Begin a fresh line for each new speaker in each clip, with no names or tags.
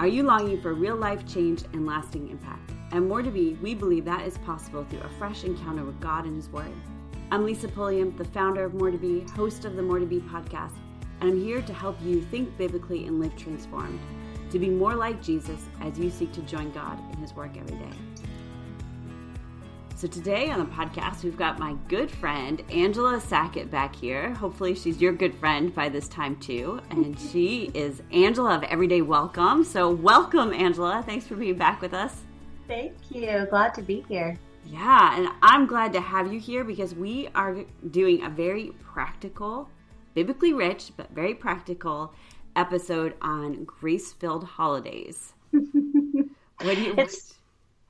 Are you longing for real life change and lasting impact? At More to Be, we believe that is possible through a fresh encounter with God and His Word. I'm Lisa Pulliam, the founder of More to Be, host of the More to Be podcast, and I'm here to help you think biblically and live transformed, to be more like Jesus as you seek to join God in His work every day. So today on the podcast, we've got my good friend Angela Sackett back here. Hopefully, she's your good friend by this time too. And she is Angela of Everyday Welcome. So, welcome, Angela. Thanks for being back with us.
Thank you. Glad to be here.
Yeah, and I'm glad to have you here because we are doing a very practical, biblically rich, but very practical episode on grace filled holidays.
what do you? It's-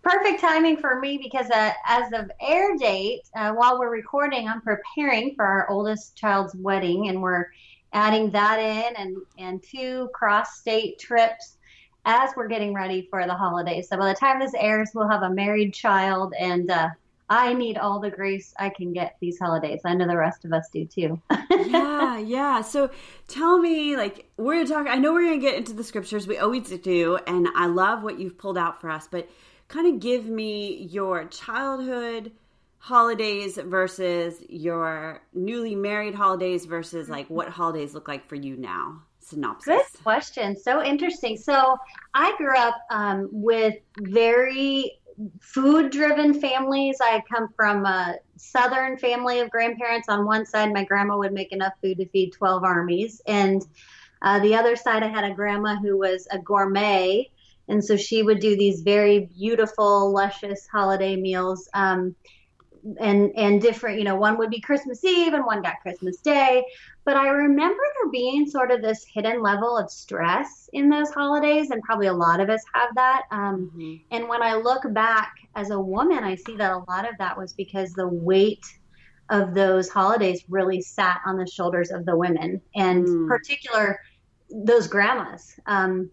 perfect timing for me because uh, as of air date, uh, while we're recording, I'm preparing for our oldest child's wedding, and we're adding that in and and two cross state trips as we're getting ready for the holidays. So by the time this airs, we'll have a married child, and uh, I need all the grace I can get these holidays. I know the rest of us do too.
yeah, yeah. So tell me, like, we're gonna talk. I know we're gonna get into the scriptures. We always do, and I love what you've pulled out for us, but kind of give me your childhood holidays versus your newly married holidays versus like what holidays look like for you now? Synopsis.
Good question. So interesting. So i grew up um, with very food driven families. I come from a southern family of grandparents. On one side my grandma would make enough food to feed 12 armies. And uh, the other side i had a grandma who was a gourmet and so she would do these very beautiful, luscious holiday meals. Um, and and different you know one would be christmas eve and one got christmas day but i remember there being sort of this hidden level of stress in those holidays and probably a lot of us have that um, mm-hmm. and when i look back as a woman i see that a lot of that was because the weight of those holidays really sat on the shoulders of the women and mm. particular those grandmas um,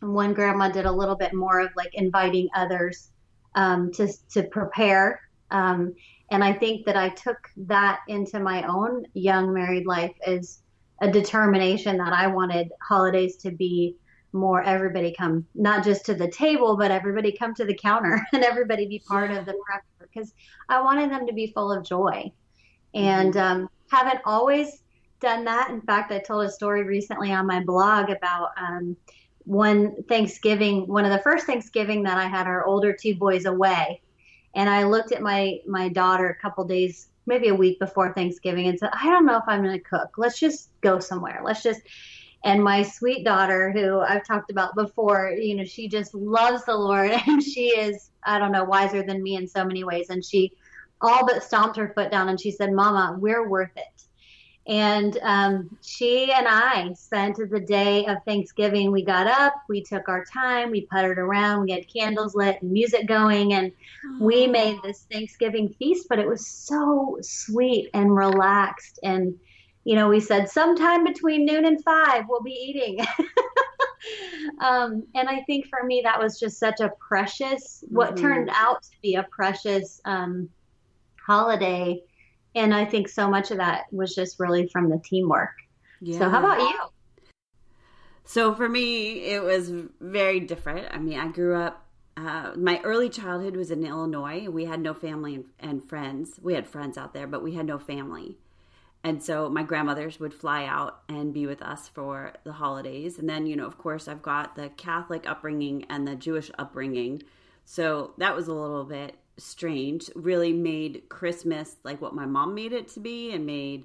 one grandma did a little bit more of like inviting others um, to to prepare. Um, and I think that I took that into my own young married life as a determination that I wanted holidays to be more everybody come not just to the table but everybody come to the counter and everybody be part of the prep because I wanted them to be full of joy and mm-hmm. um, haven't always done that. In fact, I told a story recently on my blog about um, one Thanksgiving, one of the first Thanksgiving that I had our older two boys away, and I looked at my my daughter a couple days, maybe a week before Thanksgiving, and said, "I don't know if I'm going to cook. Let's just go somewhere. Let's just." And my sweet daughter, who I've talked about before, you know, she just loves the Lord, and she is, I don't know, wiser than me in so many ways, and she all but stomped her foot down and she said, "Mama, we're worth it." And um, she and I spent the day of Thanksgiving. We got up, we took our time, we puttered around, we had candles lit and music going, and we made this Thanksgiving feast. But it was so sweet and relaxed. And, you know, we said sometime between noon and five, we'll be eating. um, and I think for me, that was just such a precious, what mm-hmm. turned out to be a precious um, holiday and I think so much of that was just really from the teamwork. Yeah. So how about you?
So for me, it was very different. I mean, I grew up. Uh, my early childhood was in Illinois. We had no family and, and friends. We had friends out there, but we had no family. And so my grandmothers would fly out and be with us for the holidays. And then, you know, of course, I've got the Catholic upbringing and the Jewish upbringing. So that was a little bit strange really made christmas like what my mom made it to be and made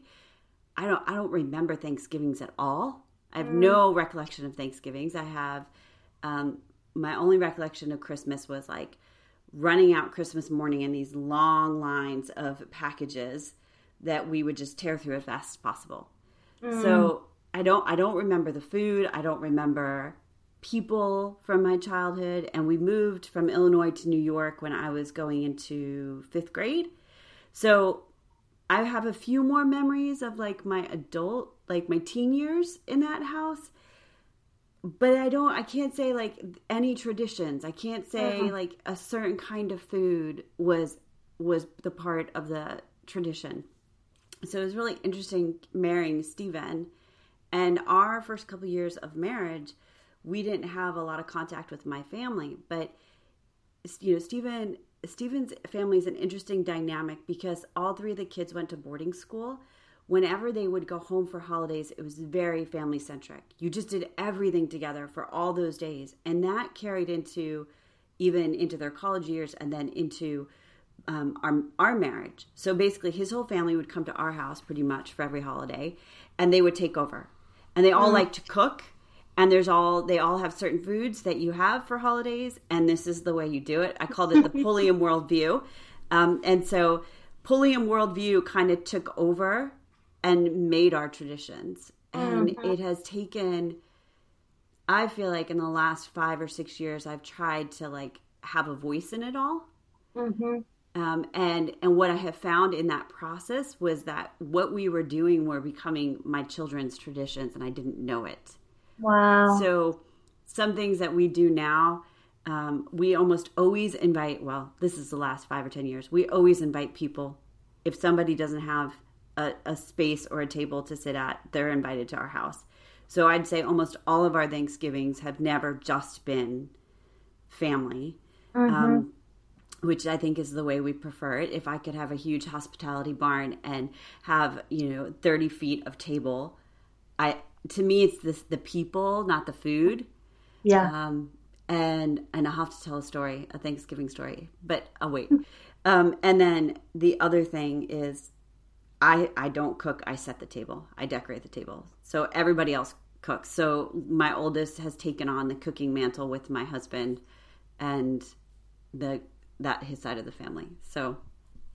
i don't i don't remember thanksgivings at all i have mm. no recollection of thanksgivings i have um, my only recollection of christmas was like running out christmas morning in these long lines of packages that we would just tear through as fast as possible mm. so i don't i don't remember the food i don't remember people from my childhood and we moved from Illinois to New York when I was going into 5th grade. So I have a few more memories of like my adult like my teen years in that house. But I don't I can't say like any traditions. I can't say uh-huh. like a certain kind of food was was the part of the tradition. So it was really interesting marrying Steven and our first couple years of marriage we didn't have a lot of contact with my family. But you know, Stephen Stephen's family is an interesting dynamic because all three of the kids went to boarding school. Whenever they would go home for holidays, it was very family centric. You just did everything together for all those days, and that carried into even into their college years and then into um, our our marriage. So basically, his whole family would come to our house pretty much for every holiday, and they would take over. And they all mm. like to cook, and there's all they all have certain foods that you have for holidays, and this is the way you do it. I called it the Pulliam worldview, um, and so Pulliam worldview kind of took over and made our traditions, and mm-hmm. it has taken. I feel like in the last five or six years, I've tried to like have a voice in it all. Mm-hmm. Um, and and what I have found in that process was that what we were doing were becoming my children's traditions, and I didn't know it.
Wow!
So some things that we do now, um, we almost always invite. Well, this is the last five or ten years. We always invite people. If somebody doesn't have a, a space or a table to sit at, they're invited to our house. So I'd say almost all of our Thanksgivings have never just been family. Mm-hmm. Um, which I think is the way we prefer it. If I could have a huge hospitality barn and have, you know, 30 feet of table, I to me it's this the people, not the food.
Yeah.
Um and and I have to tell a story, a Thanksgiving story. But I'll wait. um and then the other thing is I I don't cook, I set the table. I decorate the table. So everybody else cooks. So my oldest has taken on the cooking mantle with my husband and the that his side of the family. So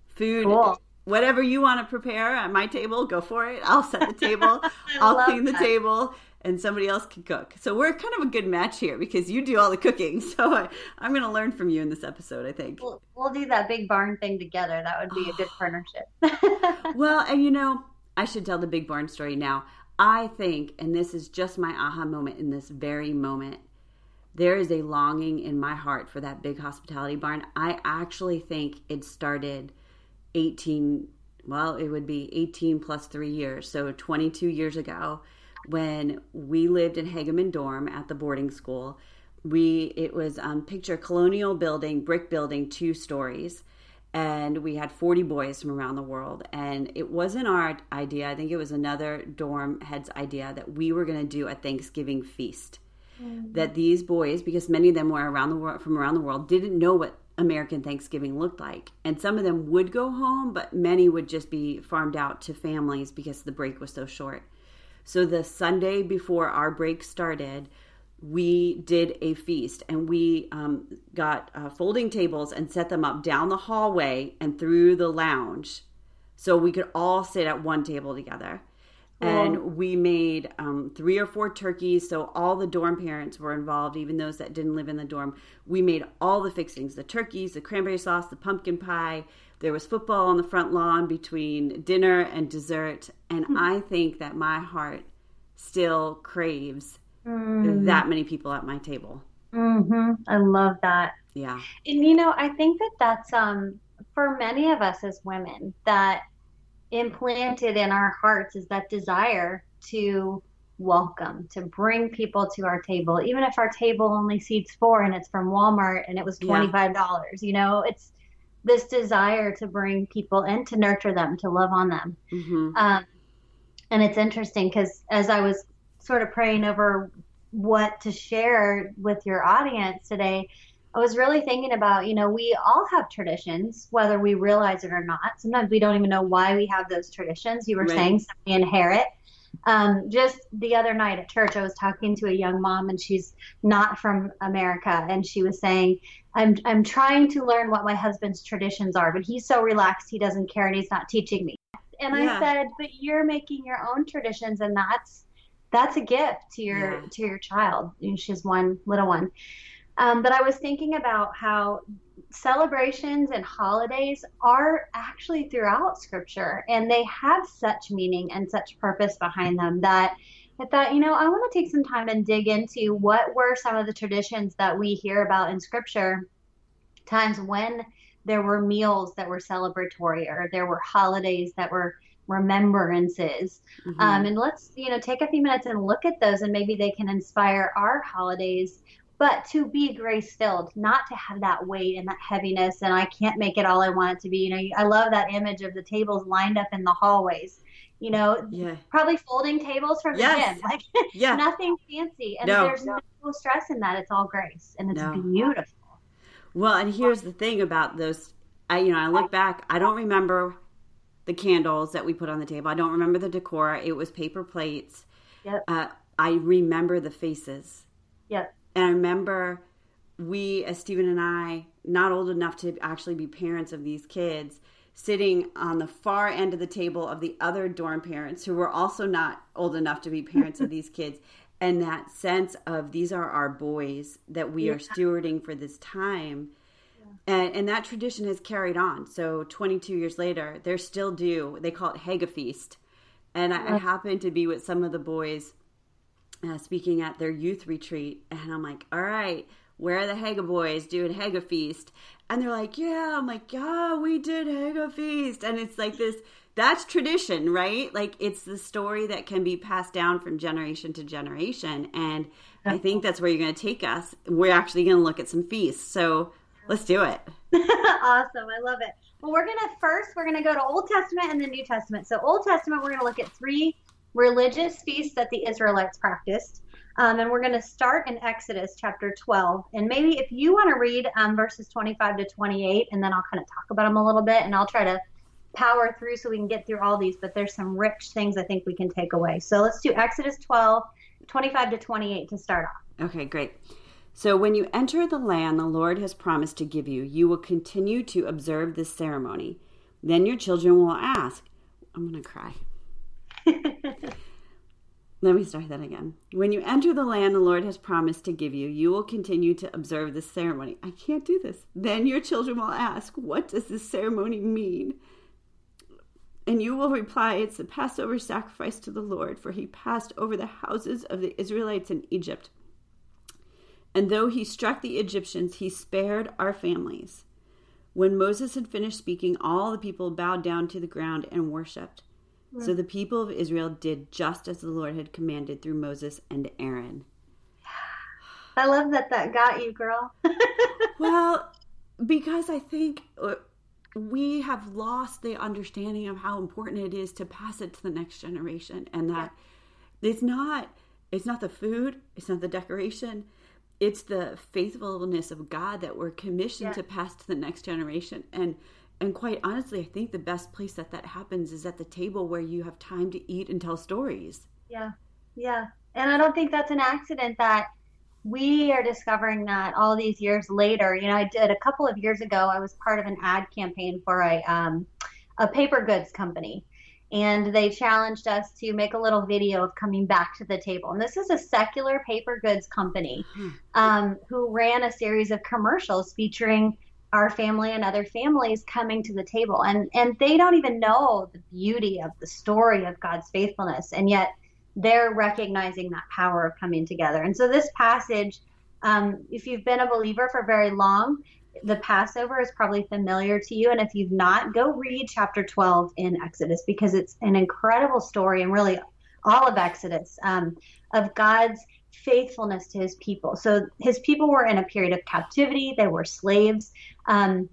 food, cool. Whatever you want to prepare at my table, go for it. I'll set the table. I'll clean the table and somebody else can cook. So we're kind of a good match here because you do all the cooking. So I, am going to learn from you in this episode, I think.
We'll, we'll do that big barn thing together. That would be a good partnership.
well, and you know, I should tell the big barn story now. I think, and this is just my aha moment in this very moment, there is a longing in my heart for that big hospitality barn. I actually think it started 18, well, it would be 18 plus three years. So 22 years ago when we lived in Hageman Dorm at the boarding school. We, it was um, picture colonial building, brick building, two stories. And we had 40 boys from around the world. And it wasn't our idea. I think it was another dorm head's idea that we were going to do a Thanksgiving feast mm-hmm. that these boys, because many of them were around the world from around the world, didn't know what American Thanksgiving looked like. And some of them would go home, but many would just be farmed out to families because the break was so short. So the Sunday before our break started, we did a feast and we um, got uh, folding tables and set them up down the hallway and through the lounge so we could all sit at one table together and we made um, three or four turkeys so all the dorm parents were involved even those that didn't live in the dorm we made all the fixings the turkeys the cranberry sauce the pumpkin pie there was football on the front lawn between dinner and dessert and mm. i think that my heart still craves mm. that many people at my table
mm-hmm. i love that
yeah
and you know i think that that's um for many of us as women that implanted in our hearts is that desire to welcome, to bring people to our table, even if our table only seats four and it's from Walmart and it was $25. Yeah. You know, it's this desire to bring people in, to nurture them, to love on them. Mm-hmm. Um, and it's interesting because as I was sort of praying over what to share with your audience today, I was really thinking about, you know, we all have traditions, whether we realize it or not. Sometimes we don't even know why we have those traditions. You were right. saying we inherit. Um, just the other night at church, I was talking to a young mom, and she's not from America, and she was saying, "I'm I'm trying to learn what my husband's traditions are, but he's so relaxed, he doesn't care, and he's not teaching me." And yeah. I said, "But you're making your own traditions, and that's that's a gift to your yeah. to your child." And she's one little one. Um, but I was thinking about how celebrations and holidays are actually throughout scripture and they have such meaning and such purpose behind them that I thought, you know, I want to take some time and dig into what were some of the traditions that we hear about in scripture, times when there were meals that were celebratory or there were holidays that were remembrances. Mm-hmm. Um, and let's, you know, take a few minutes and look at those and maybe they can inspire our holidays. But to be grace filled, not to have that weight and that heaviness, and I can't make it all I want it to be. You know, I love that image of the tables lined up in the hallways you know, yeah. probably folding tables the yes. gym, like yeah. nothing fancy. And no. there's no stress in that. It's all grace, and it's no. beautiful.
Well, and here's the thing about those. I, you know, I look back. I don't remember the candles that we put on the table. I don't remember the decor. It was paper plates. Yep. Uh, I remember the faces.
Yep.
And I remember we, as Stephen and I, not old enough to actually be parents of these kids, sitting on the far end of the table of the other dorm parents who were also not old enough to be parents of these kids. And that sense of these are our boys that we yeah. are stewarding for this time. Yeah. and, and that tradition has carried on. So 22 years later they're still due. They call it Haga feast. And I, I happen to be with some of the boys uh, speaking at their youth retreat and i'm like all right where are the Haga boys doing Haga feast and they're like, yeah. I'm like, yeah, we did Haga feast. And it's like this, that's tradition, right? Like it's the story that can be passed down from generation to generation. And I think that's where you're going to take us. We're actually going to look at some feasts. So let's do it.
awesome. I love it. Well, we're going to first, we're going to go to Old Testament and the New Testament. So Old Testament, we're going to look at three religious feasts that the Israelites practiced. Um, and we're going to start in Exodus chapter 12. And maybe if you want to read um, verses 25 to 28, and then I'll kind of talk about them a little bit, and I'll try to power through so we can get through all these. But there's some rich things I think we can take away. So let's do Exodus 12, 25 to 28 to start off.
Okay, great. So when you enter the land the Lord has promised to give you, you will continue to observe this ceremony. Then your children will ask, I'm going to cry. Let me start that again. When you enter the land the Lord has promised to give you, you will continue to observe this ceremony. I can't do this. Then your children will ask, What does this ceremony mean? And you will reply, It's the Passover sacrifice to the Lord, for he passed over the houses of the Israelites in Egypt. And though he struck the Egyptians, he spared our families. When Moses had finished speaking, all the people bowed down to the ground and worshipped. So the people of Israel did just as the Lord had commanded through Moses and Aaron.
I love that that got you, girl.
well, because I think uh, we have lost the understanding of how important it is to pass it to the next generation and that yeah. it's not it's not the food, it's not the decoration, it's the faithfulness of God that we're commissioned yeah. to pass to the next generation and and quite honestly, I think the best place that that happens is at the table where you have time to eat and tell stories.
Yeah. Yeah. And I don't think that's an accident that we are discovering that all these years later. You know, I did a couple of years ago, I was part of an ad campaign for a, um, a paper goods company. And they challenged us to make a little video of coming back to the table. And this is a secular paper goods company hmm. um, who ran a series of commercials featuring our family and other families coming to the table. And and they don't even know the beauty of the story of God's faithfulness. And yet they're recognizing that power of coming together. And so this passage um, if you've been a believer for very long the passover is probably familiar to you. And if you've not go read chapter 12 in exodus because it's an incredible story and really all of exodus um, of god's faithfulness to his people. So his people were in a period of captivity, they were slaves. Um,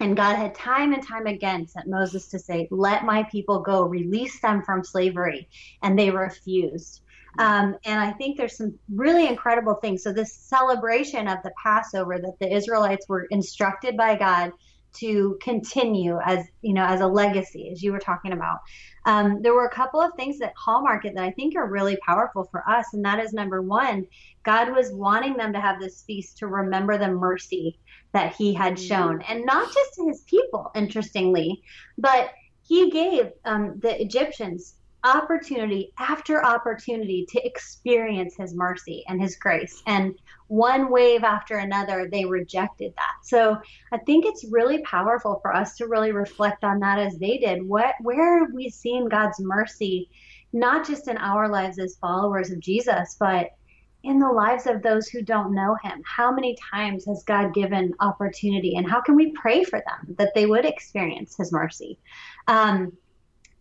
and God had time and time again sent Moses to say, Let my people go, release them from slavery. And they refused. Um, and I think there's some really incredible things. So, this celebration of the Passover that the Israelites were instructed by God to continue as you know as a legacy as you were talking about um, there were a couple of things that hallmark it that i think are really powerful for us and that is number one god was wanting them to have this feast to remember the mercy that he had mm-hmm. shown and not just to his people interestingly but he gave um, the egyptians opportunity after opportunity to experience his mercy and his grace. And one wave after another, they rejected that. So I think it's really powerful for us to really reflect on that as they did. What, where have we seen God's mercy, not just in our lives as followers of Jesus, but in the lives of those who don't know him? How many times has God given opportunity and how can we pray for them that they would experience his mercy? Um,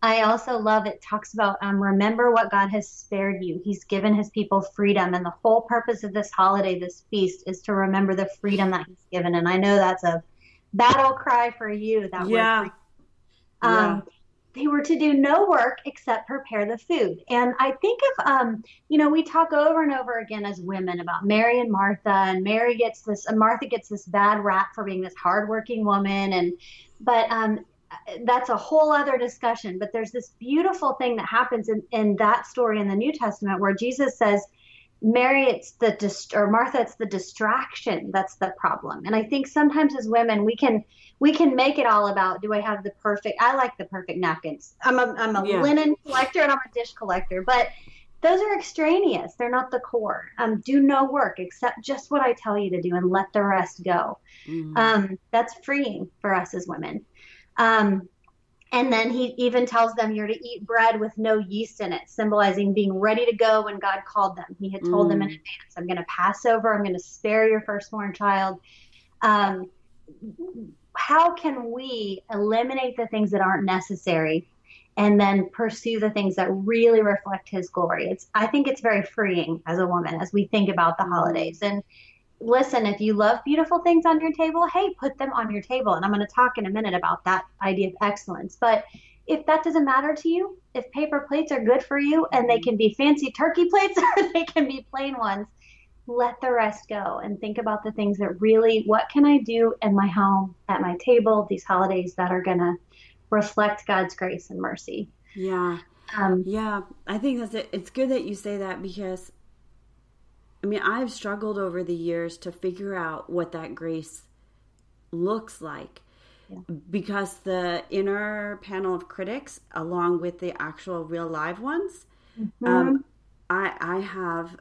I also love it talks about um, remember what God has spared you. He's given his people freedom. And the whole purpose of this holiday, this feast, is to remember the freedom that he's given. And I know that's a battle cry for you. That
yeah.
word. Um, yeah. They were to do no work except prepare the food. And I think if, um, you know, we talk over and over again as women about Mary and Martha, and Mary gets this, and Martha gets this bad rap for being this hardworking woman. And, but um, that's a whole other discussion. But there's this beautiful thing that happens in, in that story in the New Testament where Jesus says, Mary, it's the dist- or Martha, it's the distraction that's the problem. And I think sometimes as women, we can we can make it all about do I have the perfect? I like the perfect napkins. I'm a I'm a yeah. linen collector and I'm a dish collector, but those are extraneous. They're not the core. Um, do no work except just what I tell you to do, and let the rest go. Mm-hmm. Um, that's freeing for us as women. Um, and then he even tells them you're to eat bread with no yeast in it, symbolizing being ready to go when God called them. He had told mm. them in mm. advance, I'm going to pass over, I'm going to spare your firstborn child. Um, how can we eliminate the things that aren't necessary and then pursue the things that really reflect his glory? It's I think it's very freeing as a woman as we think about the mm. holidays. And listen, if you love beautiful things on your table, hey, put them on your table. And I'm going to talk in a minute about that idea of excellence. But if that doesn't matter to you, if paper plates are good for you and they can be fancy turkey plates they can be plain ones, let the rest go and think about the things that really, what can I do in my home, at my table, these holidays that are going to reflect God's grace and mercy.
Yeah. Um, yeah, I think that's it. It's good that you say that because I mean, I've struggled over the years to figure out what that grace looks like. Yeah. Because the inner panel of critics, along with the actual real live ones, mm-hmm. um, I, I have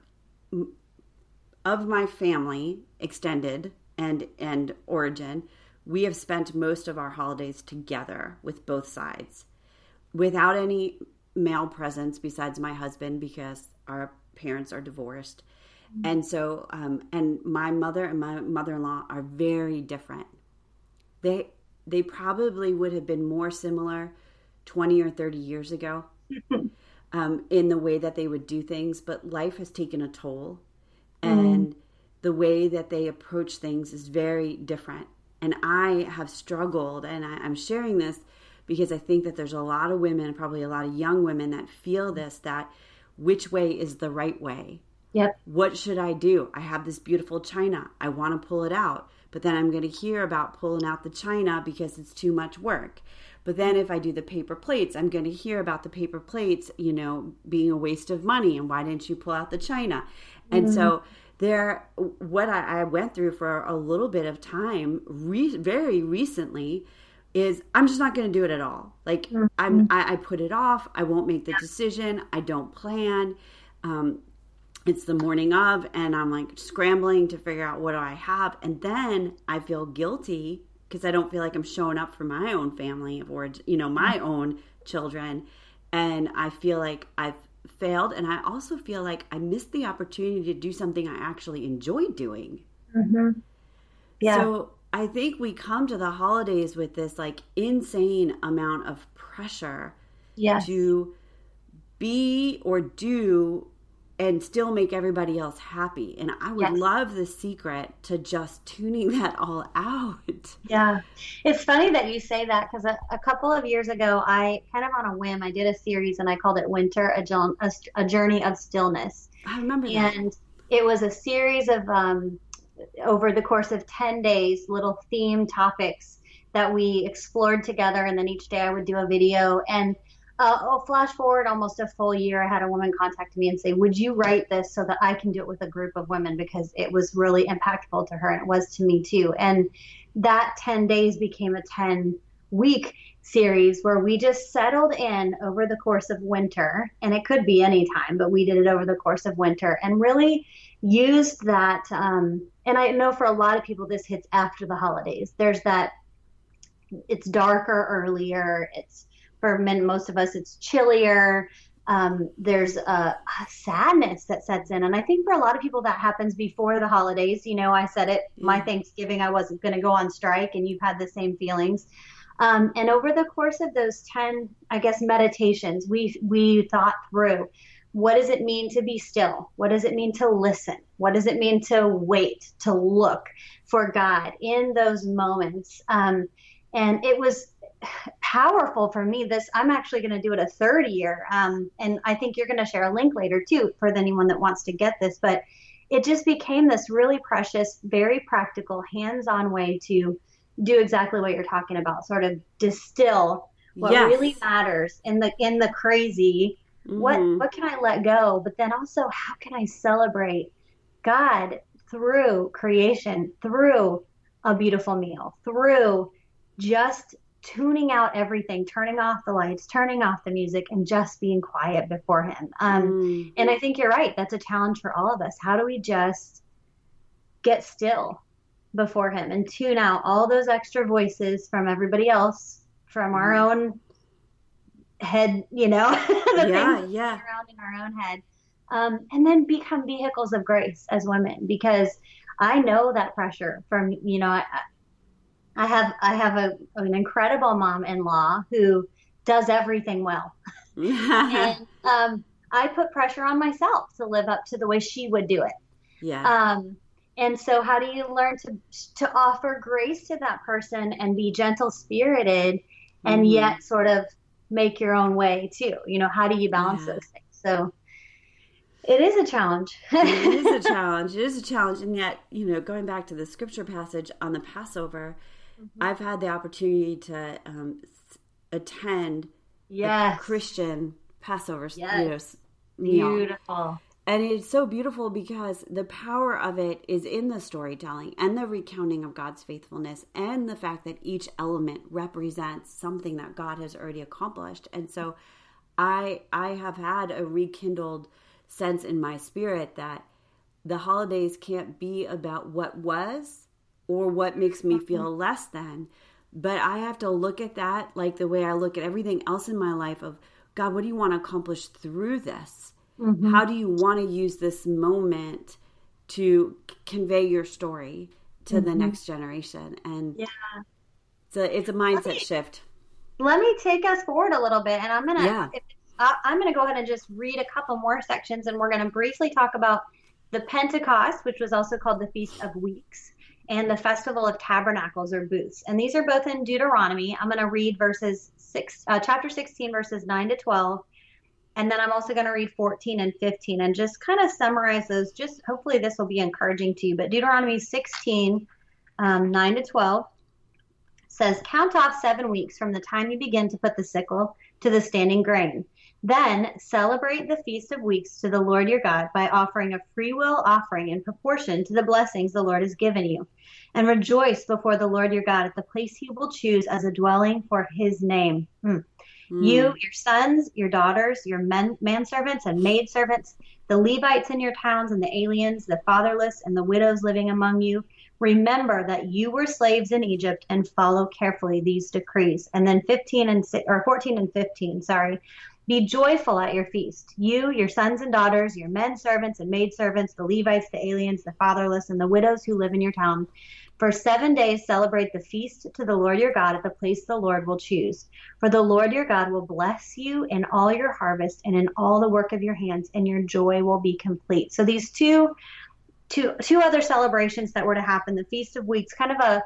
of my family, extended and and origin, we have spent most of our holidays together with both sides, without any male presence besides my husband because our parents are divorced. And so, um, and my mother and my mother-in-law are very different. They they probably would have been more similar 20 or 30 years ago um, in the way that they would do things, but life has taken a toll, and mm. the way that they approach things is very different. And I have struggled, and I, I'm sharing this because I think that there's a lot of women, probably a lot of young women, that feel this that which way is the right way
Yep.
What should I do? I have this beautiful china. I want to pull it out, but then I'm going to hear about pulling out the china because it's too much work. But then if I do the paper plates, I'm going to hear about the paper plates, you know, being a waste of money and why didn't you pull out the china? And mm-hmm. so there what I, I, went through for a little bit of time re- very recently is i'm just not going to do it at all like mm-hmm. i'm I, I, put it off i won't make the decision i don't plan um, it's the morning of and i'm like scrambling to figure out what do i have and then i feel guilty because i don't feel like i'm showing up for my own family or you know my mm-hmm. own children and i feel like i've failed and i also feel like i missed the opportunity to do something i actually enjoy doing
mm-hmm.
yeah so i think we come to the holidays with this like insane amount of pressure
yes.
to be or do and still make everybody else happy. And I would yes. love the secret to just tuning that all out.
Yeah. It's funny that you say that because a, a, couple of years ago, I kind of on a whim, I did a series and I called it Winter, a, a, a Journey of Stillness.
I remember
and it was a series of, um, over the course of 10 days, little theme topics that we explored together. And then each day I would do a video. And uh, oh, flash forward almost a full year, I had a woman contact me and say, Would you write this so that I can do it with a group of women? Because it was really impactful to her and it was to me too. And that 10 days became a 10 week series where we just settled in over the course of winter. And it could be any time, but we did it over the course of winter and really used that. Um, and I know for a lot of people, this hits after the holidays. There's that, it's darker earlier, it's for men, most of us, it's chillier. Um, there's a, a, sadness that sets in. And I think for a lot of people, that happens before the holidays. You know, I said it, my Thanksgiving, I wasn't going to go on strike, and you've had the same feelings. Um, and over the course of those 10, I guess, meditations, we, we thought through what does it mean to be still? What does it mean to listen? What does it mean to wait, to look for God in those moments? Um, and it was powerful for me. This I'm actually going to do it a third year, um, and I think you're going to share a link later too for anyone that wants to get this. But it just became this really precious, very practical, hands-on way to do exactly what you're talking about. Sort of distill what yes. really matters in the in the crazy. Mm-hmm. What what can I let go? But then also, how can I celebrate God through creation, through a beautiful meal, through just tuning out everything, turning off the lights, turning off the music, and just being quiet before Him. Um, mm. And I think you're right. That's a challenge for all of us. How do we just get still before Him and tune out all those extra voices from everybody else, from our mm. own head, you know, the
yeah, things yeah.
around in our own head, um, and then become vehicles of grace as women because I know that pressure from you know I, I have I have a, an incredible mom-in-law who does everything well, and um, I put pressure on myself to live up to the way she would do it.
Yeah.
Um, and so, how do you learn to to offer grace to that person and be gentle spirited, and mm-hmm. yet sort of make your own way too? You know, how do you balance yeah. those things? So. It is a challenge.
it is a challenge. It is a challenge. And yet, you know, going back to the scripture passage on the Passover, Mm-hmm. I've had the opportunity to um, attend
yes.
Christian Passover
yes. you know, beautiful.
And it's so beautiful because the power of it is in the storytelling and the recounting of God's faithfulness and the fact that each element represents something that God has already accomplished. And so I I have had a rekindled sense in my spirit that the holidays can't be about what was or what makes me feel mm-hmm. less than. But I have to look at that like the way I look at everything else in my life of God, what do you want to accomplish through this? Mm-hmm. How do you want to use this moment to convey your story to mm-hmm. the next generation? And
yeah,
so it's a mindset me, shift.
Let me take us forward a little bit, and I'm gonna yeah. if, uh, I'm gonna go ahead and just read a couple more sections, and we're gonna briefly talk about the Pentecost, which was also called the Feast of Weeks and the Festival of Tabernacles or Booths. And these are both in Deuteronomy. I'm going to read verses six, uh, chapter 16, verses 9 to 12. And then I'm also going to read 14 and 15 and just kind of summarize those. Just hopefully this will be encouraging to you. But Deuteronomy 16, um, 9 to 12 says, Count off seven weeks from the time you begin to put the sickle to the standing grain then celebrate the Feast of Weeks to the Lord your God by offering a free will offering in proportion to the blessings the Lord has given you. And rejoice before the Lord your God at the place he will choose as a dwelling for his name. Mm. You, your sons, your daughters, your men, manservants and maidservants, the Levites in your towns and the aliens, the fatherless and the widows living among you, remember that you were slaves in Egypt and follow carefully these decrees. And then 15 and or 14 and 15, sorry. Be joyful at your feast, you, your sons and daughters, your men servants and maidservants, the Levites, the aliens, the fatherless, and the widows who live in your town. For seven days celebrate the feast to the Lord your God at the place the Lord will choose. For the Lord your God will bless you in all your harvest and in all the work of your hands, and your joy will be complete. So these two two two other celebrations that were to happen, the Feast of Weeks, kind of a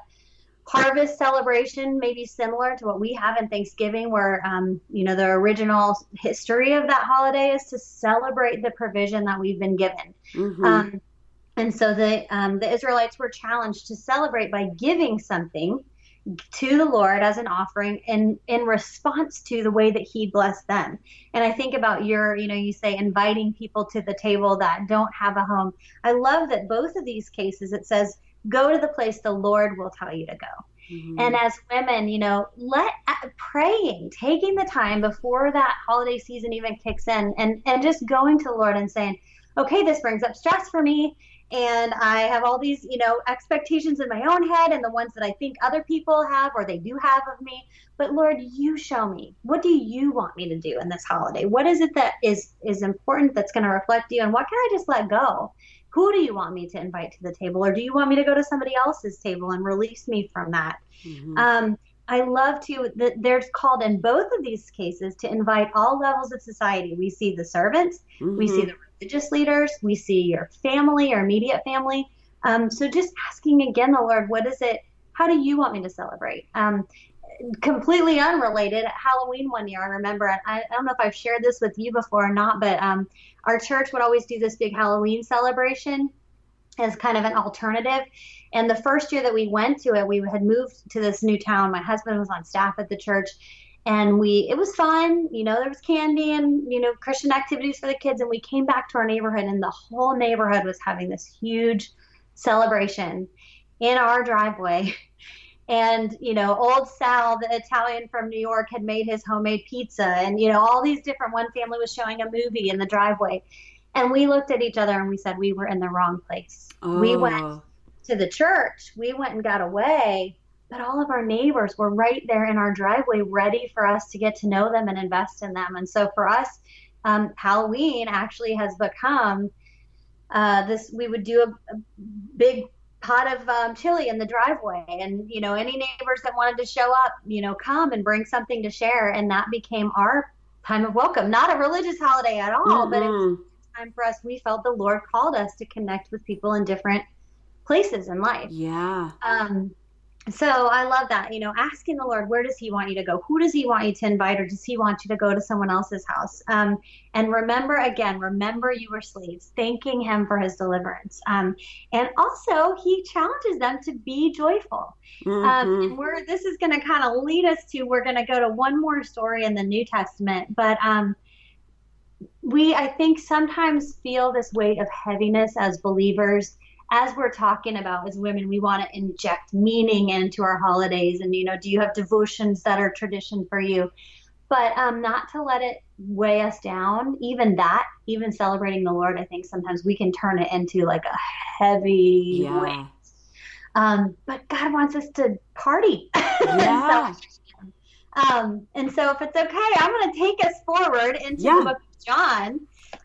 harvest celebration, maybe similar to what we have in Thanksgiving, where um, you know the original history of that holiday is to celebrate the provision that we've been given. Mm-hmm. Um, and so the um, the Israelites were challenged to celebrate by giving something to the Lord as an offering in in response to the way that He blessed them. And I think about your, you know, you say inviting people to the table that don't have a home. I love that both of these cases it says go to the place the Lord will tell you to go. Mm-hmm. And as women, you know, let uh, praying, taking the time before that holiday season even kicks in, and and just going to the Lord and saying, okay, this brings up stress for me, and I have all these, you know, expectations in my own head, and the ones that I think other people have or they do have of me. But Lord, you show me. What do you want me to do in this holiday? What is it that is is important that's going to reflect you, and what can I just let go? Who do you want me to invite to the table or do you want me to go to somebody else's table and release me from that mm-hmm. um, I love to that there's called in both of these cases to invite all levels of society. We see the servants, mm-hmm. we see the religious leaders, we see your family, your immediate family. Um, so just asking again the Lord, what is it? How do you want me to celebrate? Um, completely unrelated, Halloween one year, I remember, I, I, don't know if I've shared this with you before or not, but um, our church would always do this big Halloween celebration as kind of an alternative. And the first year that we went to it, we had moved to this new town. My husband was on staff at the church. And we, it was fun. You know, there was candy and, you know, Christian activities for the kids. And we came back to our neighborhood, and the whole neighborhood was having this huge celebration in our driveway. And, you know, old Sal, the Italian from New York, had made his homemade pizza. And, you know, all these different, one family was showing a movie in the driveway. And we looked at each other and we said we were in the wrong place. Oh. We went to the church, we went and got away, but all of our neighbors were right there in our driveway, ready for us to get to know them and invest in them. And so for us, um, Halloween actually has become uh, this. We would do a, a big pot of um, chili in the driveway, and you know, any neighbors that wanted to show up, you know, come and bring something to share, and that became our time of welcome. Not a religious holiday at all, mm-hmm. but it was time for us. We felt the Lord called us to connect with people in different places in life.
Yeah.
Um, so I love that. You know, asking the Lord, where does He want you to go? Who does He want you to invite, or does He want you to go to someone else's house? Um, and remember again, remember you were slaves, thanking Him for His deliverance. Um, and also, He challenges them to be joyful. Um, mm-hmm. Um, and we're this is going to kind of lead us to we're going to go to one more story in the New Testament, but um, we I think sometimes feel this weight of heaviness as believers as we're talking about as women, we want to inject meaning into our holidays. And, you know, do you have devotions that are tradition for you? But um, not to let it weigh us down. Even that, even celebrating the Lord, I think sometimes we can turn it into like a heavy yeah. weight. Um, but God wants us to party. Yeah. so, um, and so if it's okay, I'm going to take us forward into yeah. the book of John.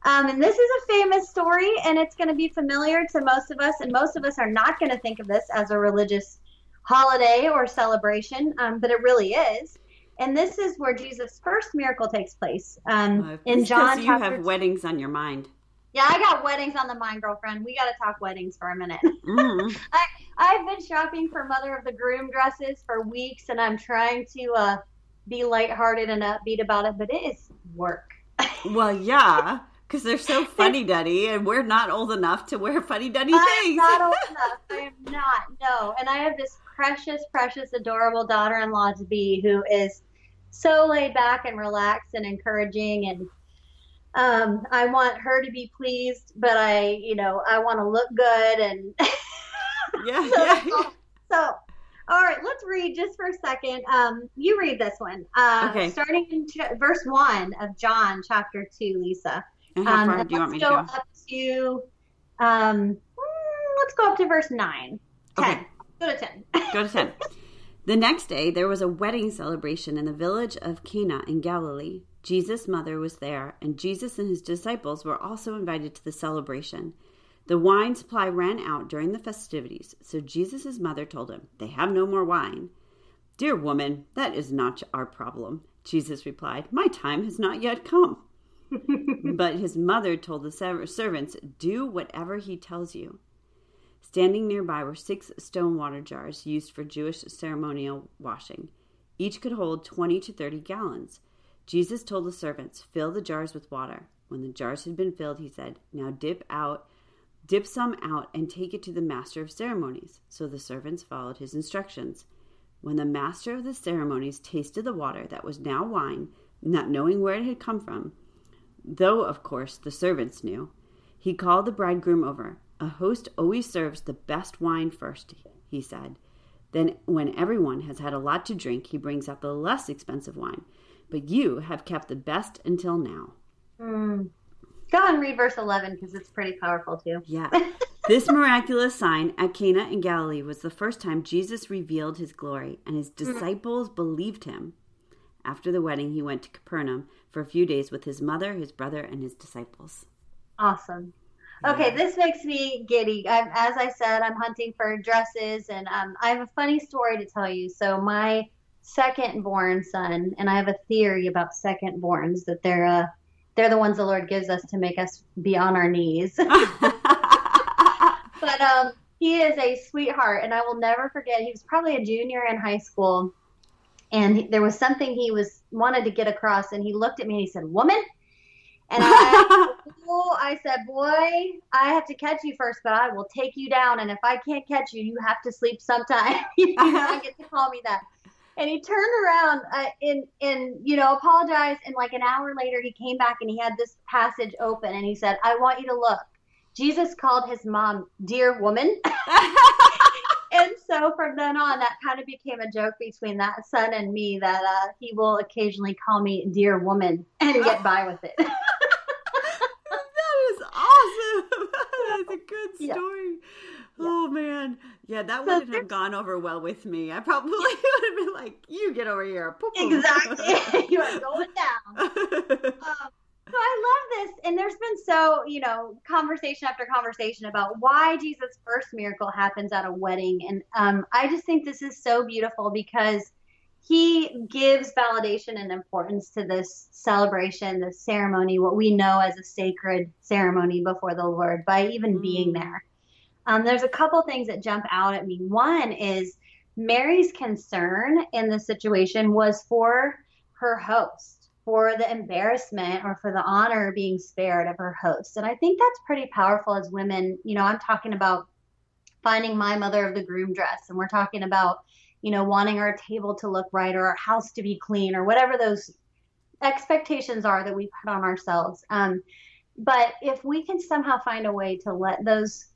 Um, and this is a famous story, and it's going to be familiar to most of us, and most of us are not going to think of this as a religious holiday or celebration, um, but it really is. And this is where Jesus' first miracle takes place um, uh, in John.
You have weddings on your mind.
Yeah, I got weddings on the mind, girlfriend. We got to talk weddings for a minute. Mm. I, I've been shopping for mother of the groom dresses for weeks, and I'm trying to uh, be lighthearted and upbeat about it, but it is work.
well, yeah because they're so funny duddy and we're not old enough to wear funny duddy
things. I'm not old enough. I am not. No. And I have this precious, precious, adorable daughter in law to be who is so laid back and relaxed and encouraging and um, I want her to be pleased, but I, you know, I want to look good and
yeah, so, yeah, yeah.
So, all right, let's read just for a second. Um, you read this one. Uh, okay. Starting in ch- verse one of John chapter two, Lisa.
And how far um, do you want me to go?
Up to, um, mm, let's go up to verse 9. 10. Okay. Go to 10.
go to 10. The next day, there was a wedding celebration in the village of Cana in Galilee. Jesus' mother was there, and Jesus and his disciples were also invited to the celebration. The wine supply ran out during the festivities, so Jesus' mother told him, They have no more wine. Dear woman, that is not our problem. Jesus replied, My time has not yet come but his mother told the servants, Do whatever he tells you. Standing nearby were six stone water jars used for Jewish ceremonial washing. Each could hold 20 to 30 gallons. Jesus told the servants, Fill the jars with water. When the jars had been filled, he said, Now dip out, dip some out, and take it to the master of ceremonies. So the servants followed his instructions. When the master of the ceremonies tasted the water that was now wine, not knowing where it had come from, though, of course, the servants knew. He called the bridegroom over. A host always serves the best wine first, he said. Then, when everyone has had a lot to drink, he brings out the less expensive wine. But you have kept the best until now.
Mm. Go and read verse 11 because it's pretty powerful too.
Yeah. this miraculous sign at Cana in Galilee was the first time Jesus revealed his glory, and his hmm. disciples mm. believed him. After the wedding, he went to Capernaum for a few days with his mother, his brother, and his disciples.
Awesome. Okay, this makes me giddy. I'm, as I said, I'm hunting for dresses, and um, I have a funny story to tell you. So my second born son, and I have a theory about second borns that they're uh, they're the ones the Lord gives us to make us be on our knees. but um, he is a sweetheart, and I will never forget. He was probably a junior in high school, and he, there was something he was wanted to get across, and he looked at me and he said, "Woman." And I, oh, I said, boy, I have to catch you first, but I will take you down. And if I can't catch you, you have to sleep sometime. you do not get to call me that. And he turned around uh, and, and, you know, apologized. And like an hour later, he came back and he had this passage open and he said, I want you to look. Jesus called his mom, dear woman. and so from then on, that kind of became a joke between that son and me that uh, he will occasionally call me dear woman and get by with it. that
is awesome. That's a good story. Yeah. Oh man, yeah, that so wouldn't have gone over well with me. I probably would have been like, "You get over here."
Exactly, you are going down. um, so I love this, and there's been so you know conversation after conversation about why Jesus' first miracle happens at a wedding, and um, I just think this is so beautiful because he gives validation and importance to this celebration, this ceremony, what we know as a sacred ceremony before the Lord, by even mm. being there. Um, there's a couple things that jump out at me. One is Mary's concern in the situation was for her host, for the embarrassment or for the honor being spared of her host. And I think that's pretty powerful as women. You know, I'm talking about finding my mother of the groom dress, and we're talking about, you know, wanting our table to look right or our house to be clean or whatever those expectations are that we put on ourselves. Um, but if we can somehow find a way to let those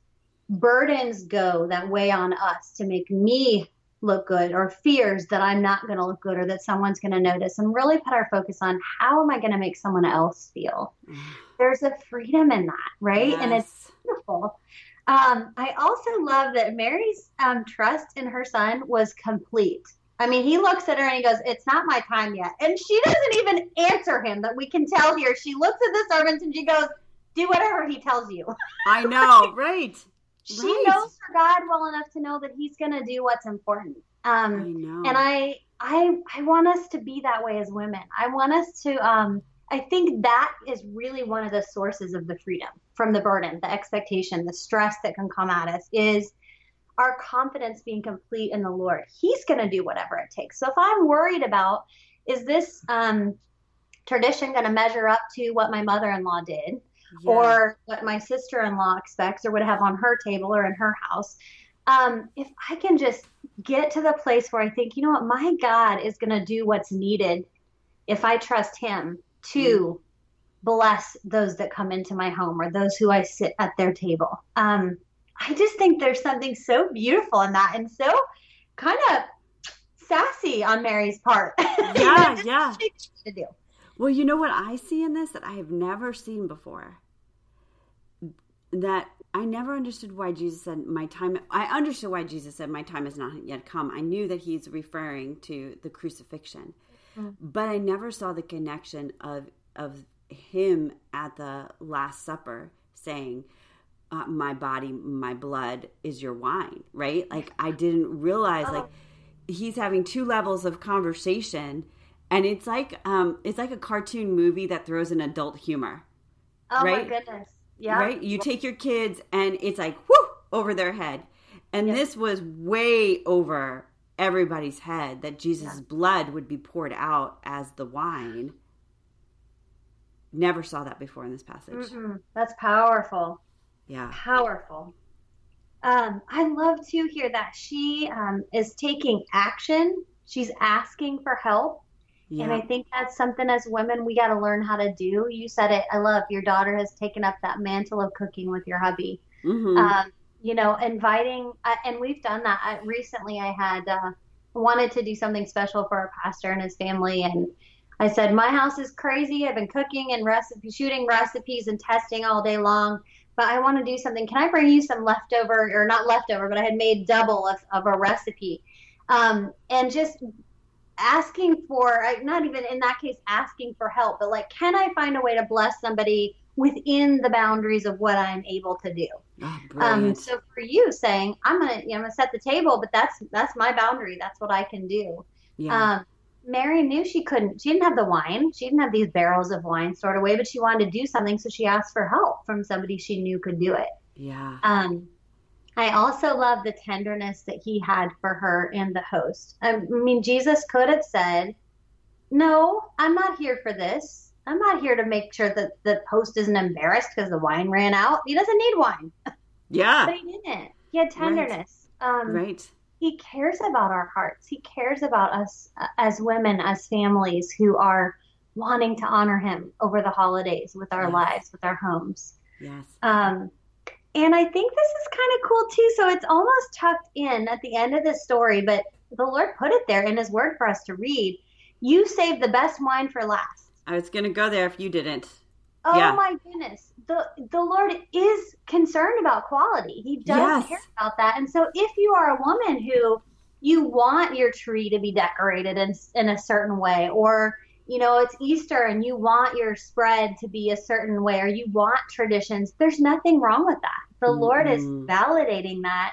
burdens go that weigh on us to make me look good or fears that I'm not going to look good or that someone's going to notice and really put our focus on how am I going to make someone else feel. Mm. There's a freedom in that, right? Yes. And it's beautiful. Um, I also love that Mary's um, trust in her son was complete. I mean, he looks at her and he goes, It's not my time yet. And she doesn't even answer him, that we can tell here. She looks at the servants and she goes, Do whatever he tells you.
I know, right.
She right. knows her God well enough to know that He's going to do what's important. Um, I know. And I, I, I want us to be that way as women. I want us to. Um, I think that is really one of the sources of the freedom from the burden, the expectation, the stress that can come at us is our confidence being complete in the Lord. He's going to do whatever it takes. So if I'm worried about, is this um, tradition going to measure up to what my mother in law did? Yeah. or what my sister in law expects or would have on her table or in her house. Um, if I can just get to the place where I think, you know what, my God is going to do what's needed if I trust Him to mm. bless those that come into my home or those who I sit at their table. Um, I just think there's something so beautiful in that and so kind of sassy on Mary's part.
Yeah, yeah. Well, you know what I see in this that I have never seen before? That I never understood why Jesus said, My time, I understood why Jesus said, My time has not yet come. I knew that he's referring to the crucifixion, mm-hmm. but I never saw the connection of, of him at the Last Supper saying, uh, my body, my blood is your wine, right? Like I didn't realize like oh. he's having two levels of conversation and it's like um it's like a cartoon movie that throws an adult humor.
Oh right? my goodness. Yeah.
Right? You take your kids and it's like whoo over their head. And this was way over everybody's head that Jesus' yeah. blood would be poured out as the wine. Never saw that before in this passage.
mm That's powerful.
Yeah.
Powerful. Um, I love to hear that she um, is taking action. She's asking for help. Yeah. And I think that's something as women we got to learn how to do. You said it. I love your daughter has taken up that mantle of cooking with your hubby. Mm-hmm. Um, you know, inviting, uh, and we've done that. I, recently, I had uh, wanted to do something special for our pastor and his family, and I said, "My house is crazy. I've been cooking and recipe, shooting recipes and testing all day long." But I want to do something. Can I bring you some leftover, or not leftover, but I had made double of, of a recipe. Um, and just asking for not even in that case asking for help but like can i find a way to bless somebody within the boundaries of what i'm able to do oh, um, so for you saying i'm gonna you know, i'm gonna set the table but that's that's my boundary that's what i can do Yeah. Um, Mary knew she couldn't, she didn't have the wine. She didn't have these barrels of wine stored away, but she wanted to do something. So she asked for help from somebody she knew could do it.
Yeah.
Um, I also love the tenderness that he had for her and the host. I mean, Jesus could have said, No, I'm not here for this. I'm not here to make sure that the host isn't embarrassed because the wine ran out. He doesn't need wine.
Yeah.
but he didn't. He had tenderness.
Right. Um, right
he cares about our hearts. He cares about us uh, as women, as families who are wanting to honor him over the holidays with our yes. lives, with our homes.
Yes.
Um, and I think this is kind of cool too. So it's almost tucked in at the end of the story, but the Lord put it there in His Word for us to read. You saved the best wine for last.
I was going to go there if you didn't.
Oh yeah. my goodness. The the Lord is concerned about quality. He does yes. care about that. And so if you are a woman who you want your tree to be decorated in in a certain way or you know it's Easter and you want your spread to be a certain way or you want traditions, there's nothing wrong with that. The mm-hmm. Lord is validating that.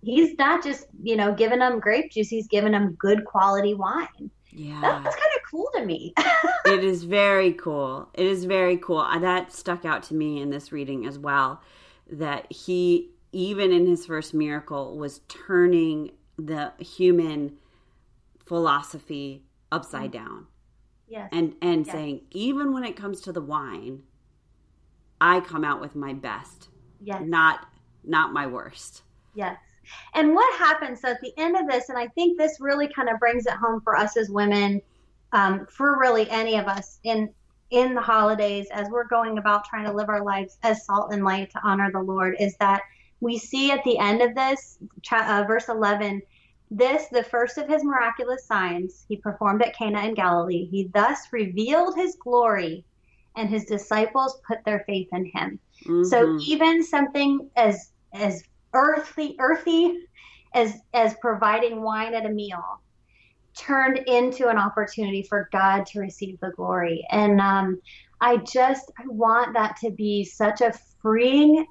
He's not just, you know, giving them grape juice, he's giving them good quality wine.
Yeah.
That's kind of cool to me.
it is very cool. It is very cool. Uh, that stuck out to me in this reading as well that he even in his first miracle was turning the human philosophy upside mm-hmm. down.
Yes.
And and yes. saying even when it comes to the wine, I come out with my best.
Yes.
Not not my worst.
Yes. And what happens so at the end of this, and I think this really kind of brings it home for us as women, um, for really any of us in in the holidays as we're going about trying to live our lives as salt and light to honor the Lord, is that we see at the end of this, uh, verse 11, this, the first of his miraculous signs, he performed at Cana in Galilee. He thus revealed his glory, and his disciples put their faith in him. Mm-hmm. So even something as as earthly earthy as as providing wine at a meal turned into an opportunity for God to receive the glory. And um, I just I want that to be such a freeing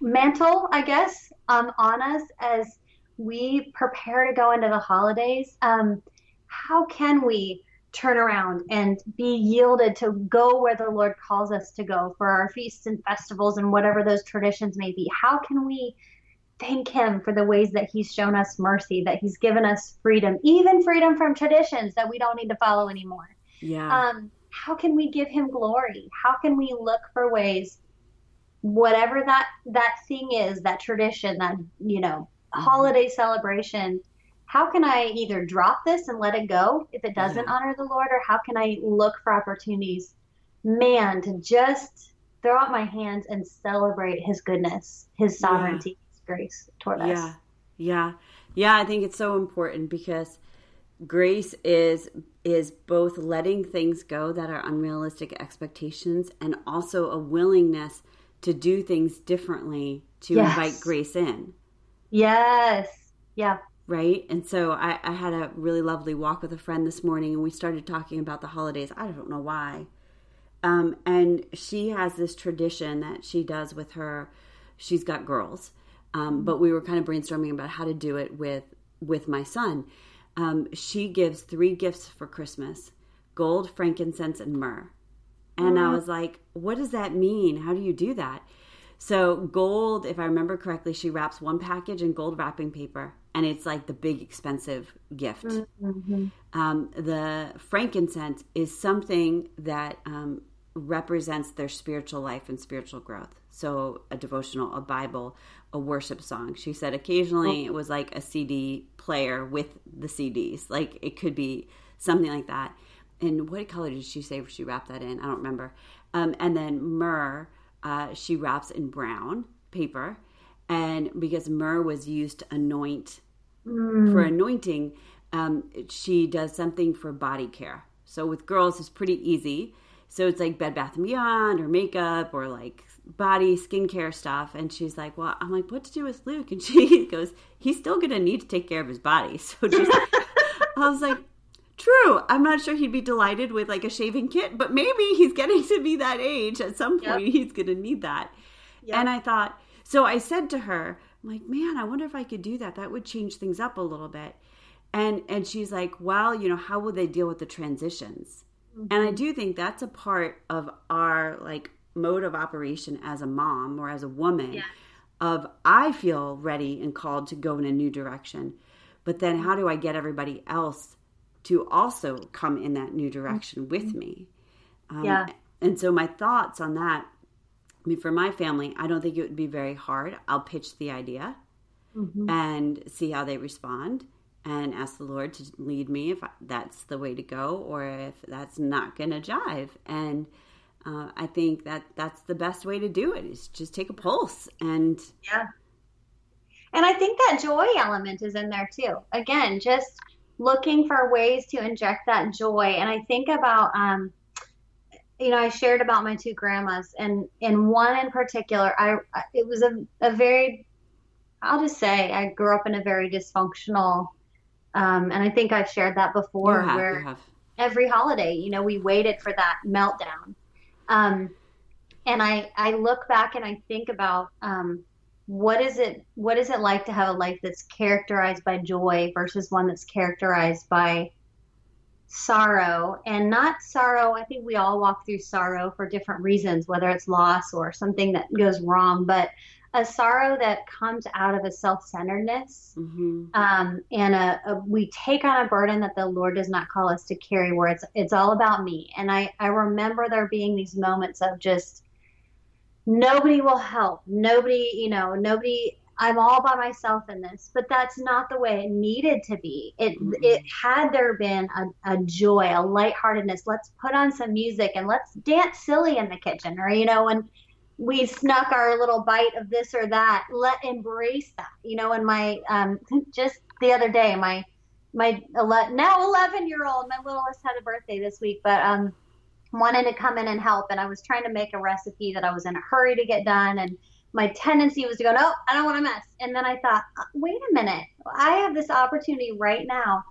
mantle, I guess, um, on us as we prepare to go into the holidays. Um, how can we turn around and be yielded to go where the Lord calls us to go for our feasts and festivals and whatever those traditions may be? How can we thank him for the ways that he's shown us mercy, that he's given us freedom, even freedom from traditions that we don't need to follow anymore.
Yeah.
Um, how can we give him glory? How can we look for ways, whatever that that thing is, that tradition, that you know. Mm-hmm. holiday celebration? How can I either drop this and let it go if it doesn't yeah. honor the Lord, or how can I look for opportunities, man, to just throw out my hands and celebrate His goodness, His sovereignty, his grace toward
us. Yeah. Yeah. Yeah, I think it's so important because grace is is both letting things go that are unrealistic expectations and also a willingness to do things differently to yes. invite grace in.
Yes. Yeah.
Right. And so I, I had a really lovely walk with a friend this morning and we started talking about the holidays. I don't know why. Um, and she has this tradition that she does with her, she's got girls um, but we were kind of brainstorming about how to do it with with my son. Um, she gives three gifts for Christmas: gold, frankincense, and myrrh. And mm. I was like, "What does that mean? How do you do that?" So gold, if I remember correctly, she wraps one package in gold wrapping paper, and it's like the big expensive gift. Mm-hmm. Um, the frankincense is something that um, represents their spiritual life and spiritual growth. So a devotional, a Bible, a worship song. She said occasionally oh. it was like a CD player with the CDs. Like it could be something like that. And what color did she say she wrapped that in? I don't remember. Um, and then myrrh, uh, she wraps in brown paper. And because myrrh was used to anoint, mm. for anointing, um, she does something for body care. So with girls, it's pretty easy. So it's like Bed Bath and Beyond or makeup or like body skincare stuff and she's like well i'm like what to do with luke and she goes he's still gonna need to take care of his body so just i was like true i'm not sure he'd be delighted with like a shaving kit but maybe he's getting to be that age at some point yep. he's gonna need that yep. and i thought so i said to her i'm like man i wonder if i could do that that would change things up a little bit And and she's like, well, you know, how will they deal with the transitions? Mm-hmm. And I do think that's a part of our like mode of operation as a mom or as a woman yeah. of I feel ready and called to go in a new direction. But then how do I get everybody else to also come in that new direction with mm-hmm. me? Um, yeah. And so my thoughts on that, I mean, for my family, I don't think it would be very hard. I'll pitch the idea mm-hmm. and see how they respond and ask the Lord to lead me if that's the way to go or if that's not going to jive. And uh, I think that that's the best way to do it is just take a pulse and
yeah. And I think that joy element is in there too. Again, just looking for ways to inject that joy. And I think about, um, you know, I shared about my two grandmas, and in one in particular, I it was a, a very, I'll just say, I grew up in a very dysfunctional um, and I think I've shared that before, have, where every holiday, you know, we waited for that meltdown. Um, and I, I look back and I think about um, what is it what is it like to have a life that's characterized by joy versus one that's characterized by sorrow and not sorrow i think we all walk through sorrow for different reasons whether it's loss or something that goes wrong but a sorrow that comes out of a self-centeredness mm-hmm. um, and a, a, we take on a burden that the lord does not call us to carry where it's it's all about me and i i remember there being these moments of just nobody will help nobody you know nobody i'm all by myself in this but that's not the way it needed to be it mm-hmm. it had there been a, a joy a lightheartedness let's put on some music and let's dance silly in the kitchen or you know and we snuck our little bite of this or that. Let embrace that, you know. And my um, just the other day, my my ele- now 11 year old, my littlest had a birthday this week, but um, wanted to come in and help. And I was trying to make a recipe that I was in a hurry to get done, and my tendency was to go, no, I don't want to mess. And then I thought, uh, wait a minute, I have this opportunity right now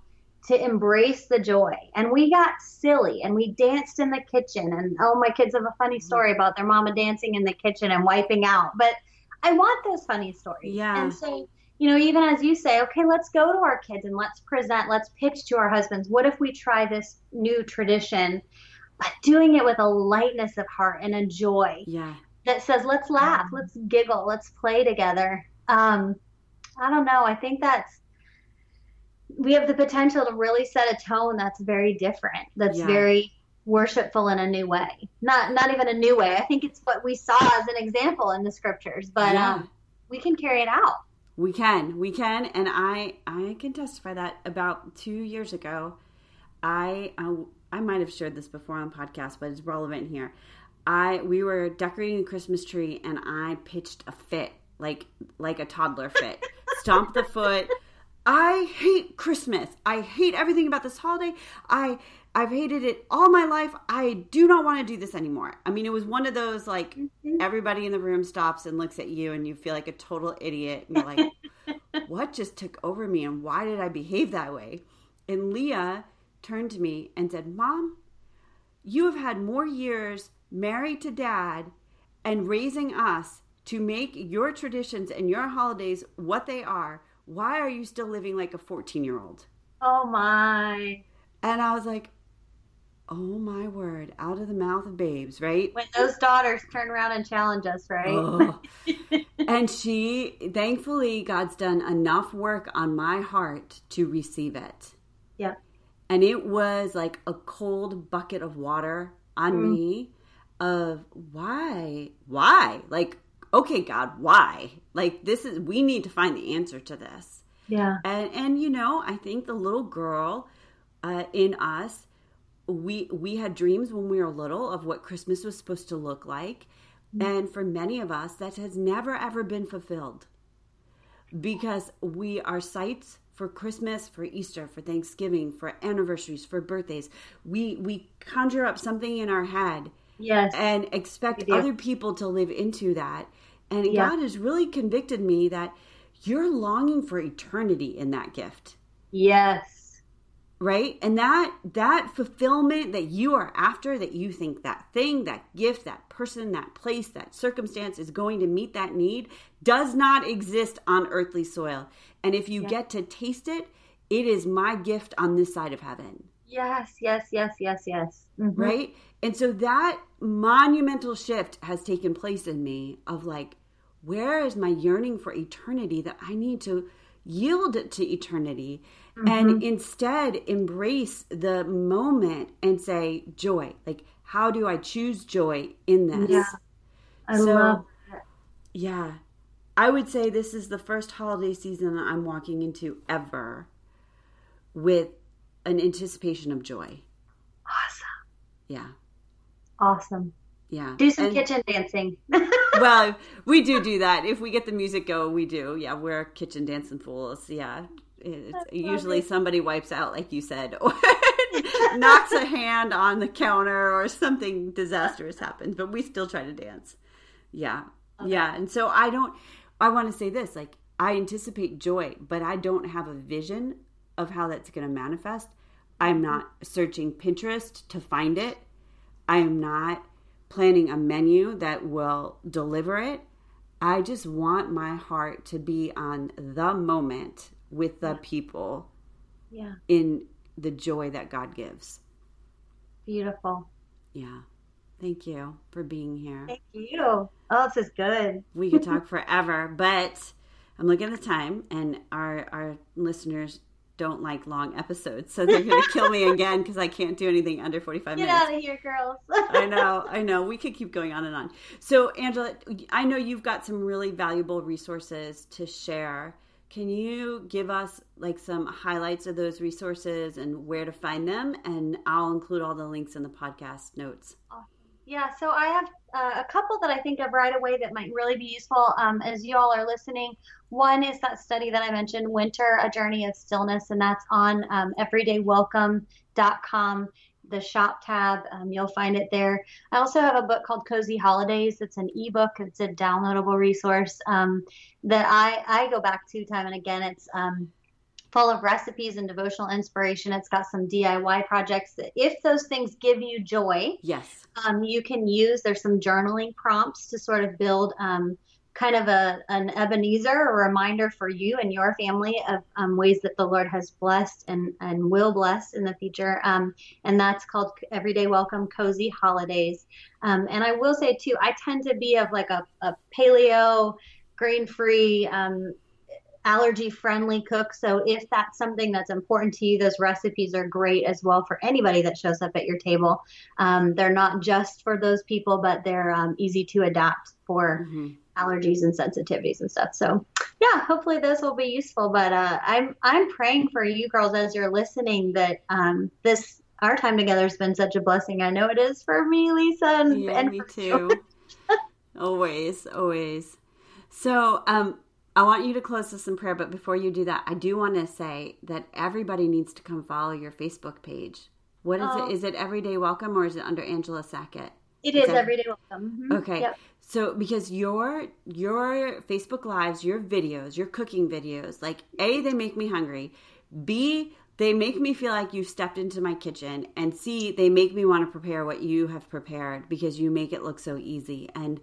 to embrace the joy. And we got silly and we danced in the kitchen. And oh, my kids have a funny mm-hmm. story about their mama dancing in the kitchen and wiping out. But I want those funny stories. Yeah. And so, you know, even as you say, okay, let's go to our kids and let's present, let's pitch to our husbands. What if we try this new tradition, but doing it with a lightness of heart and a joy?
Yeah.
That says, let's laugh, mm-hmm. let's giggle, let's play together. Um, I don't know. I think that's we have the potential to really set a tone that's very different that's yeah. very worshipful in a new way not not even a new way i think it's what we saw as an example in the scriptures but yeah. um, we can carry it out
we can we can and i i can testify that about two years ago i i, I might have shared this before on podcast but it's relevant here i we were decorating the christmas tree and i pitched a fit like like a toddler fit stomped the foot I hate Christmas. I hate everything about this holiday. I I've hated it all my life. I do not want to do this anymore. I mean, it was one of those like mm-hmm. everybody in the room stops and looks at you and you feel like a total idiot and you're like, "What just took over me and why did I behave that way?" And Leah turned to me and said, "Mom, you have had more years married to dad and raising us to make your traditions and your holidays what they are." why are you still living like a 14 year old?
Oh my.
And I was like, oh my word, out of the mouth of babes, right?
When those daughters turn around and challenge us, right? Oh.
and she, thankfully, God's done enough work on my heart to receive it.
Yep.
And it was like a cold bucket of water on mm. me of why, why? Like, okay, God, why? Like this is we need to find the answer to this.
Yeah.
And and you know, I think the little girl uh, in us, we we had dreams when we were little of what Christmas was supposed to look like, mm-hmm. and for many of us, that has never ever been fulfilled because we are sites for Christmas, for Easter, for Thanksgiving, for anniversaries, for birthdays. We we conjure up something in our head
yes
and expect other people to live into that and yeah. God has really convicted me that you're longing for eternity in that gift.
Yes.
Right? And that that fulfillment that you are after that you think that thing, that gift, that person, that place, that circumstance is going to meet that need does not exist on earthly soil. And if you get to taste it, it is my gift on this side of heaven.
Yes, yes, yes, yes, yes.
Mm-hmm. Right? And so that monumental shift has taken place in me of like, where is my yearning for eternity that I need to yield it to eternity mm-hmm. and instead embrace the moment and say joy like how do i choose joy in this
yeah i so, love that.
yeah i would say this is the first holiday season i'm walking into ever with an anticipation of joy
awesome
yeah
awesome
yeah.
Do some and, kitchen dancing.
well, we do do that. If we get the music go, we do. Yeah, we're kitchen dancing fools. Yeah. It's usually somebody wipes out, like you said, or knocks a hand on the counter or something disastrous happens, but we still try to dance. Yeah. Okay. Yeah. And so I don't, I want to say this like, I anticipate joy, but I don't have a vision of how that's going to manifest. I'm not searching Pinterest to find it. I am not planning a menu that will deliver it. I just want my heart to be on the moment with the people.
Yeah.
In the joy that God gives.
Beautiful.
Yeah. Thank you for being here.
Thank you. Oh, this is good.
we could talk forever, but I'm looking at the time and our our listeners don't like long episodes, so they're going to kill me again because I can't do anything under 45
Get
minutes.
Get out of here, girls.
I know, I know. We could keep going on and on. So, Angela, I know you've got some really valuable resources to share. Can you give us like some highlights of those resources and where to find them? And I'll include all the links in the podcast notes.
Yeah, so I have uh, a couple that I think of right away that might really be useful um, as you all are listening. One is that study that I mentioned, Winter, A Journey of Stillness, and that's on um, everydaywelcome.com, the shop tab. Um, you'll find it there. I also have a book called Cozy Holidays. It's an ebook, it's a downloadable resource um, that I, I go back to time and again. It's um, full of recipes and devotional inspiration. It's got some DIY projects. If those things give you joy,
yes,
um, you can use. There's some journaling prompts to sort of build um, kind of a an Ebenezer, a reminder for you and your family of um, ways that the Lord has blessed and and will bless in the future. Um, and that's called Everyday Welcome Cozy Holidays. Um, and I will say too, I tend to be of like a, a paleo grain free um, allergy friendly cook. So if that's something that's important to you, those recipes are great as well for anybody that shows up at your table. Um, they're not just for those people, but they're um, easy to adapt for mm-hmm. allergies and sensitivities and stuff. So yeah, hopefully those will be useful. But uh, I'm I'm praying for you girls as you're listening that um, this our time together has been such a blessing. I know it is for me, Lisa, and,
yeah,
and
me too. always, always. So, um, I want you to close this in prayer, but before you do that, I do want to say that everybody needs to come follow your Facebook page. What is oh. it? Is it Everyday Welcome or is it under Angela Sackett?
It is, is Everyday Welcome.
Mm-hmm. Okay. Yep. So because your your Facebook lives, your videos, your cooking videos, like A, they make me hungry. B, they make me feel like you stepped into my kitchen and C, they make me want to prepare what you have prepared because you make it look so easy. And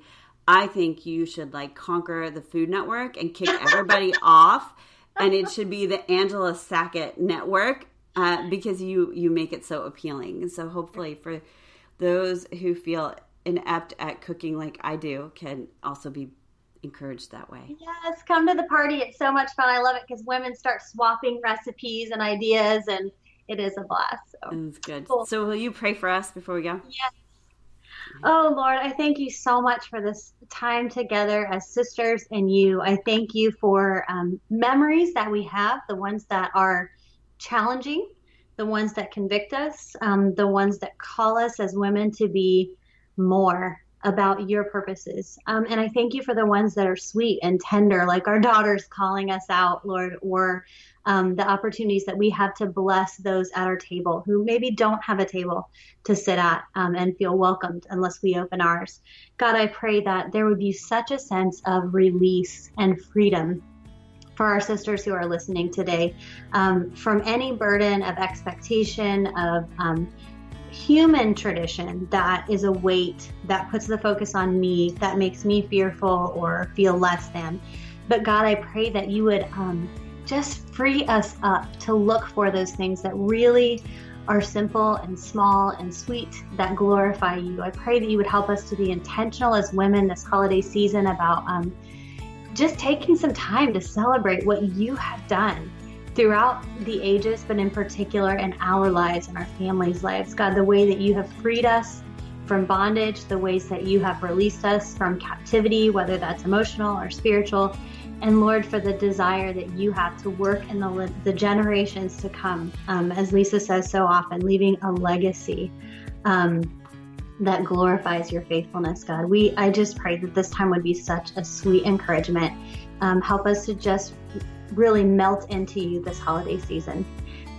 I think you should like conquer the Food Network and kick everybody off, and it should be the Angela Sackett Network uh, because you you make it so appealing. And so hopefully for those who feel inept at cooking like I do, can also be encouraged that way.
Yes, come to the party. It's so much fun. I love it because women start swapping recipes and ideas, and it is a blast. So.
It's good. Cool. So will you pray for us before we go?
Yes. Oh, Lord, I thank you so much for this time together as sisters and you. I thank you for um, memories that we have, the ones that are challenging, the ones that convict us, um, the ones that call us as women to be more about your purposes. Um, and I thank you for the ones that are sweet and tender, like our daughters calling us out, Lord, or um, the opportunities that we have to bless those at our table who maybe don't have a table to sit at um, and feel welcomed unless we open ours. God, I pray that there would be such a sense of release and freedom for our sisters who are listening today um, from any burden of expectation, of um, human tradition that is a weight that puts the focus on me, that makes me fearful or feel less than. But God, I pray that you would um, just free us up to look for those things that really are simple and small and sweet that glorify you. I pray that you would help us to be intentional as women this holiday season about um, just taking some time to celebrate what you have done throughout the ages, but in particular in our lives and our families' lives. God, the way that you have freed us from bondage, the ways that you have released us from captivity, whether that's emotional or spiritual. And Lord, for the desire that you have to work in the, the generations to come, um, as Lisa says so often, leaving a legacy. Um, that glorifies your faithfulness, God. We I just pray that this time would be such a sweet encouragement. Um, help us to just really melt into you this holiday season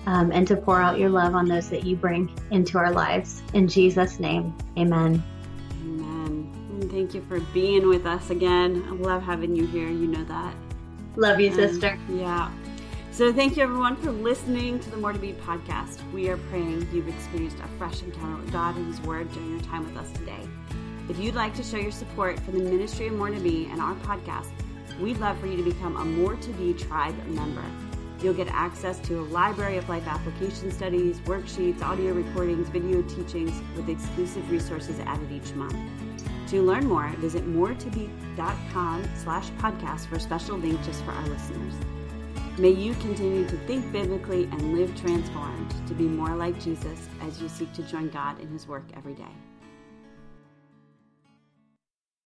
um, and to pour out your love on those that you bring into our lives. In Jesus' name, amen.
And thank you for being with us again. I love having you here. You know that.
Love you, sister.
yeah. So, thank you everyone for listening to the More to Be podcast. We are praying you've experienced a fresh encounter with God and His Word during your time with us today. If you'd like to show your support for the ministry of More to Be and our podcast, we'd love for you to become a More to Be tribe member. You'll get access to a library of life application studies, worksheets, audio recordings, video teachings with exclusive resources added each month. To learn more, visit moretobe.com slash podcast for special link just for our listeners. May you continue to think biblically and live transformed to be more like Jesus as you seek to join God in his work every day.